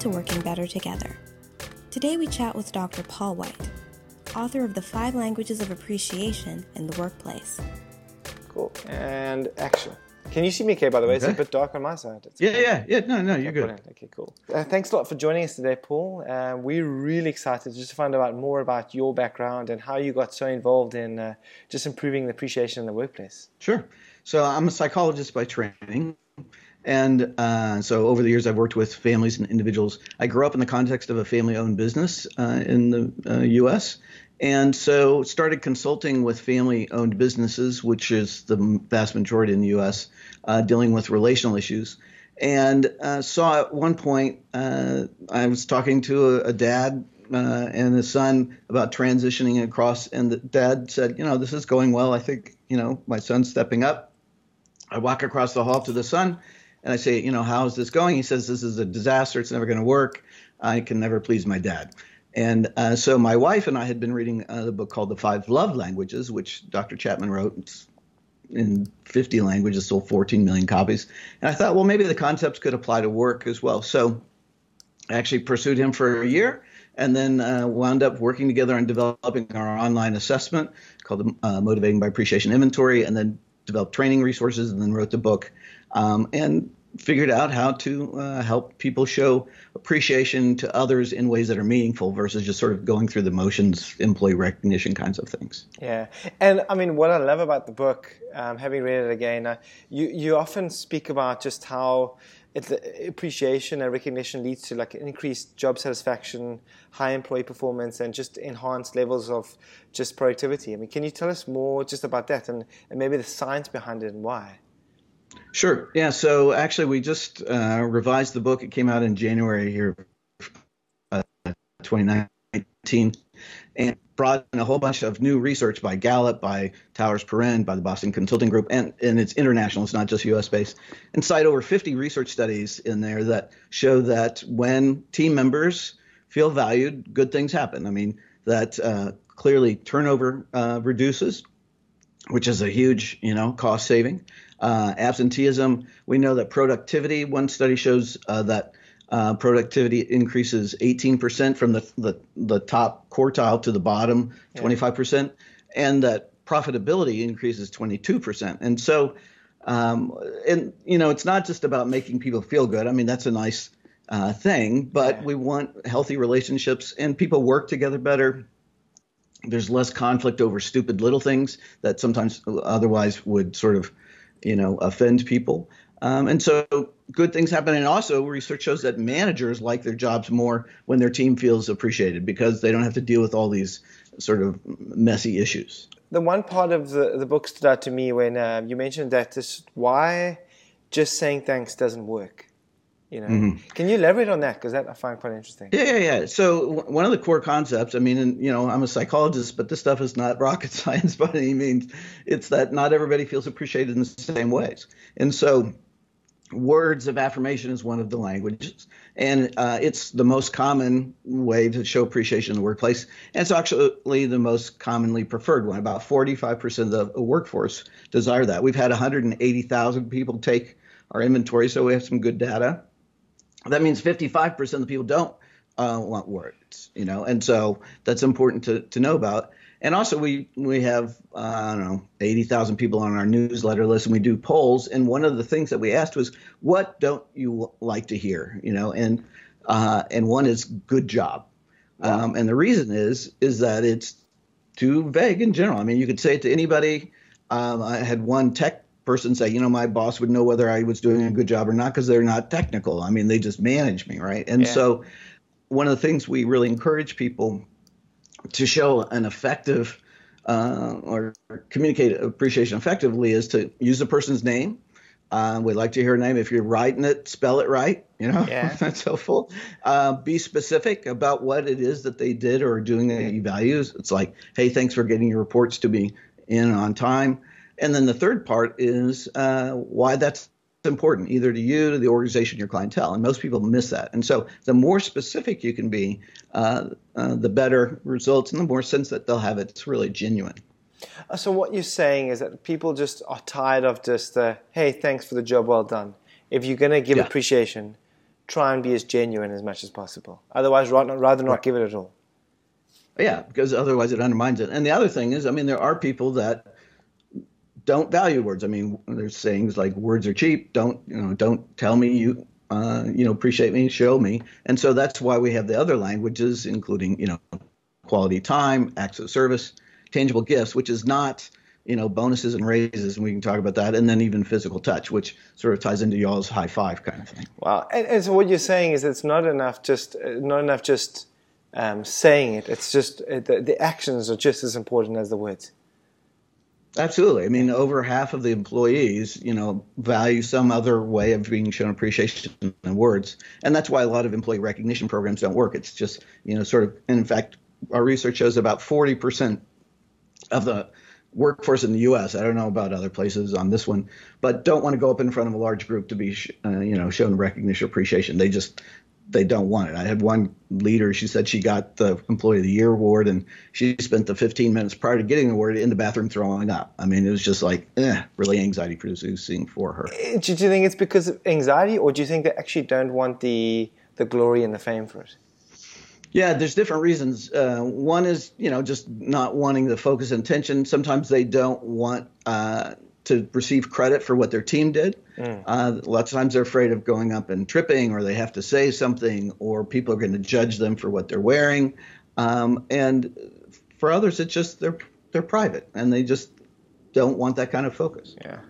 to working better together. Today we chat with Dr. Paul White, author of The Five Languages of Appreciation in the Workplace. Cool. And action. Can you see me okay, by the way? It's a bit dark on my side. It's Yeah, yeah, yeah. No, no, you're good. Brilliant. Okay, cool. Uh, thanks a lot for joining us today, Paul. Uh, we're really excited just to find out more about your background and how you got so involved in uh, just improving the appreciation in the workplace. Sure. So I'm a psychologist by training. And uh, so over the years, I've worked with families and individuals. I grew up in the context of a family owned business uh, in the uh, US. And so started consulting with family owned businesses, which is the vast majority in the US, uh, dealing with relational issues. And uh, saw at one point, uh, I was talking to a, a dad uh, and his son about transitioning across, and the dad said, You know, this is going well. I think, you know, my son's stepping up. I walk across the hall to the son and I say, You know, how's this going? He says, This is a disaster. It's never going to work. I can never please my dad. And uh, so my wife and I had been reading uh, the book called The Five Love Languages, which Dr. Chapman wrote. In 50 languages, sold 14 million copies. And I thought, well, maybe the concepts could apply to work as well. So I actually pursued him for a year and then uh, wound up working together on developing our online assessment called the uh, Motivating by Appreciation Inventory, and then developed training resources, and then wrote the book. Um, and figured out how to uh, help people show appreciation to others in ways that are meaningful versus just sort of going through the motions, employee recognition kinds of things. Yeah, and I mean, what I love about the book, um, having read it again, uh, you you often speak about just how appreciation and recognition leads to like increased job satisfaction, high employee performance, and just enhanced levels of just productivity. I mean, can you tell us more just about that and, and maybe the science behind it and why? Sure. Yeah. So actually, we just uh, revised the book. It came out in January here, uh, 2019, and brought in a whole bunch of new research by Gallup, by Towers Perrin, by the Boston Consulting Group, and, and it's international. It's not just U.S. based. And cite over 50 research studies in there that show that when team members feel valued, good things happen. I mean, that uh, clearly turnover uh, reduces, which is a huge, you know, cost saving. Uh, absenteeism, we know that productivity, one study shows uh, that uh, productivity increases 18% from the, the, the, top quartile to the bottom, 25%, and that profitability increases 22%. And so, um, and you know, it's not just about making people feel good. I mean, that's a nice uh, thing, but yeah. we want healthy relationships and people work together better. There's less conflict over stupid little things that sometimes otherwise would sort of you know, offend people. Um, and so good things happen. And also, research shows that managers like their jobs more when their team feels appreciated because they don't have to deal with all these sort of messy issues. The one part of the, the book stood out to me when uh, you mentioned that this why just saying thanks doesn't work. You know, mm-hmm. can you elaborate on that? Because that I find quite interesting. Yeah, yeah, yeah. So w- one of the core concepts. I mean, and, you know, I'm a psychologist, but this stuff is not rocket science by any means. It's that not everybody feels appreciated in the same ways, and so words of affirmation is one of the languages, and uh, it's the most common way to show appreciation in the workplace, and it's actually the most commonly preferred one. About 45% of the workforce desire that. We've had 180,000 people take our inventory, so we have some good data that means 55% of the people don't uh, want words, you know, and so that's important to, to know about. And also, we we have uh, I don't know 80,000 people on our newsletter list, and we do polls. And one of the things that we asked was, "What don't you like to hear?" You know, and uh, and one is "good job," wow. um, and the reason is is that it's too vague in general. I mean, you could say it to anybody. Um, I had one tech person say, you know, my boss would know whether I was doing a good job or not because they're not technical. I mean, they just manage me, right? And yeah. so, one of the things we really encourage people to show an effective uh, or communicate appreciation effectively is to use a person's name. Uh, we'd like to hear a name. If you're writing it, spell it right. You know, yeah. that's helpful. Uh, be specific about what it is that they did or are doing that you value. It's like, hey, thanks for getting your reports to me in on time. And then the third part is uh, why that's important, either to you, to the organization, your clientele. And most people miss that. And so the more specific you can be, uh, uh, the better results and the more sense that they'll have it's really genuine. Uh, so what you're saying is that people just are tired of just the, hey, thanks for the job well done. If you're going to give yeah. appreciation, try and be as genuine as much as possible. Otherwise, rather, rather not give it at all. Yeah, because otherwise it undermines it. And the other thing is, I mean, there are people that don't value words. I mean, there's sayings like "words are cheap." Don't you know? Don't tell me you uh, you know appreciate me. Show me. And so that's why we have the other languages, including you know quality time, acts of service, tangible gifts, which is not you know bonuses and raises, and we can talk about that, and then even physical touch, which sort of ties into y'all's high five kind of thing. Wow. And, and so what you're saying is it's not enough just not enough just um, saying it. It's just uh, the, the actions are just as important as the words. Absolutely. I mean, over half of the employees, you know, value some other way of being shown appreciation than words, and that's why a lot of employee recognition programs don't work. It's just, you know, sort of. In fact, our research shows about 40% of the workforce in the U.S. I don't know about other places on this one, but don't want to go up in front of a large group to be, uh, you know, shown recognition appreciation. They just they don't want it. I had one leader, she said she got the Employee of the Year award and she spent the 15 minutes prior to getting the award in the bathroom throwing up. I mean, it was just like, eh, really anxiety producing for her. Eh, do you think it's because of anxiety or do you think they actually don't want the, the glory and the fame for it? Yeah, there's different reasons. Uh, one is, you know, just not wanting the focus and attention. Sometimes they don't want uh, to receive credit for what their team did. Mm. Uh, lots of times they're afraid of going up and tripping, or they have to say something, or people are going to judge them for what they're wearing. Um, and for others, it's just they're they're private and they just don't want that kind of focus. Yeah,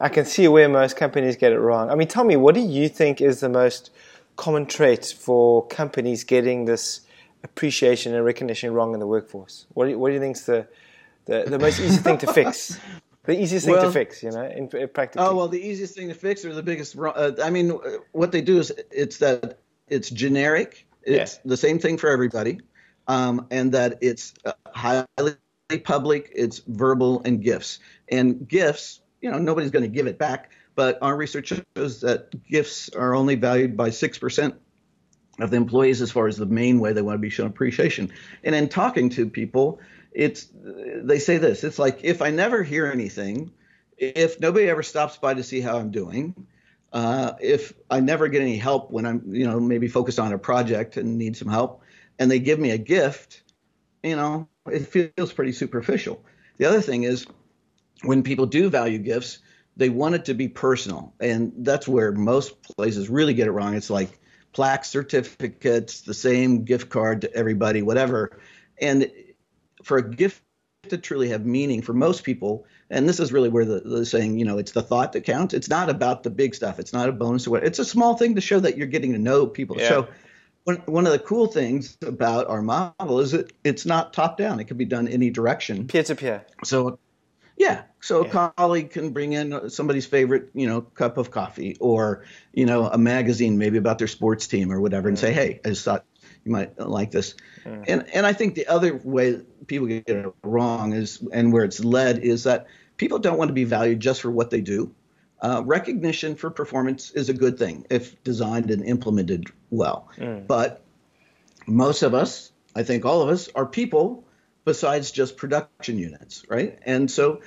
I can see where most companies get it wrong. I mean, tell me, what do you think is the most common trait for companies getting this appreciation and recognition wrong in the workforce? What do you, what do you think is the, the, the most easy thing to fix? The easiest thing well, to fix, you know, in, in practically. Oh well, the easiest thing to fix or the biggest. Uh, I mean, what they do is it's that it's generic. It's yeah. the same thing for everybody, um, and that it's uh, highly public. It's verbal and gifts. And gifts, you know, nobody's going to give it back. But our research shows that gifts are only valued by six percent of the employees as far as the main way they want to be shown appreciation. And in talking to people, it's they say this it's like if i never hear anything if nobody ever stops by to see how i'm doing uh, if i never get any help when i'm you know maybe focused on a project and need some help and they give me a gift you know it feels pretty superficial. The other thing is when people do value gifts they want it to be personal and that's where most places really get it wrong. It's like plaque certificates the same gift card to everybody whatever. And for a gift to truly have meaning for most people, and this is really where the, the saying, you know, it's the thought that counts. It's not about the big stuff. It's not a bonus or what. It's a small thing to show that you're getting to know people. Yeah. So one, one of the cool things about our model is that it's not top down. It can be done any direction. Peer to peer. So yeah. So yeah. a colleague can bring in somebody's favorite, you know, cup of coffee or, you know, a magazine maybe about their sports team or whatever and mm. say, hey, I just thought you might like this. Mm. And and I think the other way people get it wrong is, and where it's led, is that people don't want to be valued just for what they do. Uh, recognition for performance is a good thing if designed and implemented well. Mm. But most of us, I think all of us, are people besides just production units, right? And so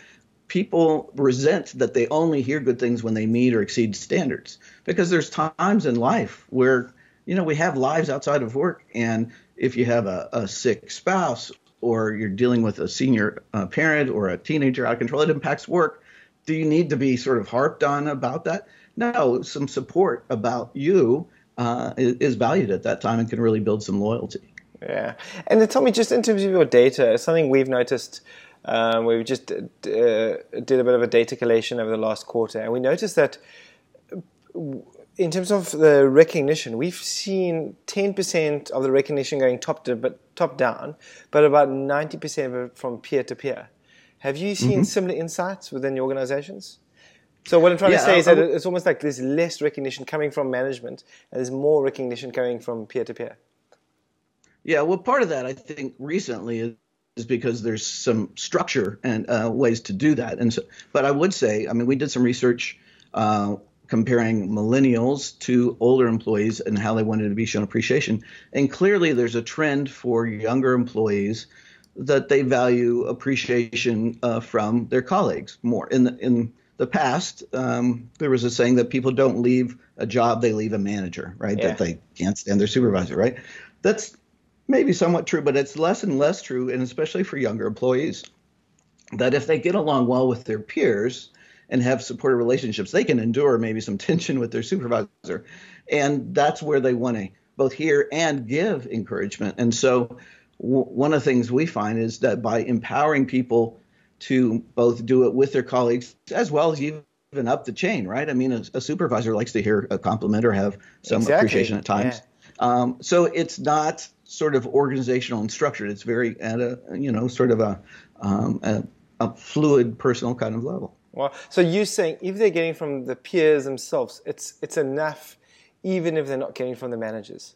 people resent that they only hear good things when they meet or exceed standards because there's times in life where you know, we have lives outside of work. And if you have a, a sick spouse or you're dealing with a senior uh, parent or a teenager out of control, it impacts work. Do you need to be sort of harped on about that? No, some support about you uh, is, valued at that time and can really build some loyalty. Yeah. And then tell me, just in terms of your data, something we've noticed. Um, we just uh, did a bit of a data collation over the last quarter, and we noticed that in terms of the recognition, we've seen 10% of the recognition going top to but top down, but about 90% of it from peer to peer. Have you seen mm-hmm. similar insights within your organizations? So what I'm trying yeah, to say I, is that it's almost like there's less recognition coming from management, and there's more recognition coming from peer to peer. Yeah, well, part of that I think recently is because there's some structure and uh, ways to do that. And so, but I would say, I mean, we did some research uh, comparing millennials to older employees and how they wanted to be shown appreciation. And clearly, there's a trend for younger employees that they value appreciation uh, from their colleagues more. In the, in the past, um, there was a saying that people don't leave a job, they leave a manager, right? Yeah. That they can't stand their supervisor, right? That's maybe somewhat true, but it's less and less true, and especially for younger employees, that if they get along well with their peers and have supportive relationships, they can endure maybe some tension with their supervisor. And that's where they want to both hear and give encouragement. And so, w- one of the things we find is that by empowering people to both do it with their colleagues as well as even up the chain, right? I mean, a, a supervisor likes to hear a compliment or have some Exactly. appreciation at times. Um, so it's not sort of organizational and structured. It's very at a you know sort of a, um, a, a fluid personal kind of level. Well, so you're saying if they're getting from the peers themselves, it's it's enough, even if they're not getting from the managers.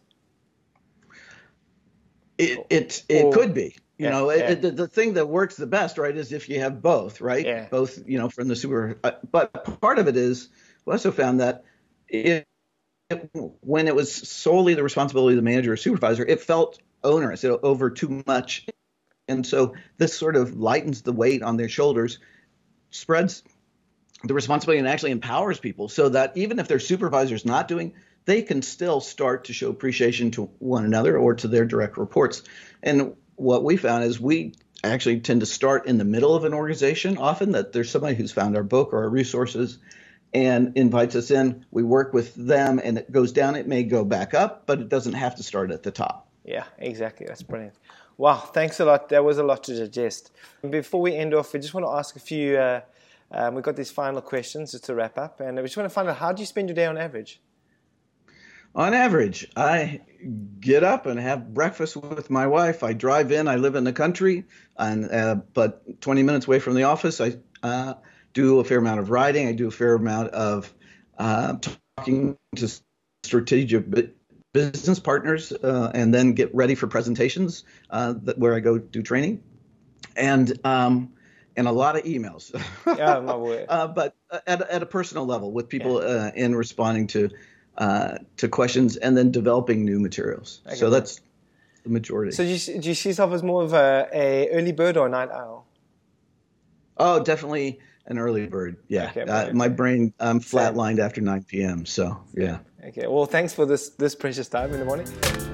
It it, it Or- could be. You Yeah, know, it, yeah. it- the, the thing that works the best, right, is if you have both, right? Yeah. Both, you know, from the super. Uh, but part of it is we also found that it, it, when it was solely the responsibility of the manager or supervisor, it felt onerous, it, over too much, and so this sort of lightens the weight on their shoulders, spreads the responsibility, and actually empowers people so that even if their supervisor is not doing they can still start to show appreciation to one another or to their direct reports. And what we found is we actually tend to start in the middle of an organization often that there's somebody who's found our book or our resources and invites us in. We work with them and it goes down. It may go back up, but it doesn't have to start at the top. Yeah, exactly. That's brilliant. Wow, thanks a lot. That was a lot to digest. Before we end off, we just want to ask a few. Uh, um, we've got these final questions just to wrap up, and we just want to find out how do you spend your day on average? On average, I get up and have breakfast with my wife. I drive in. I live in the country, and uh, but 20 minutes away from the office. I uh, do a fair amount of writing. I do a fair amount of uh, talking to strategic business partners, uh, and then get ready for presentations uh, that, where I go do training, and um, and a lot of emails. Yeah, my uh, but at, at a personal level with people uh, in responding to uh, to questions and then developing new materials. Okay. So that's the majority. So do you, do you see yourself as more of a, a early bird or a night owl? oh, definitely an early bird. Yeah, Okay, uh, my brain I'm flatlined after 9 p.m. So yeah. Okay. Well, thanks for this this precious time in the morning.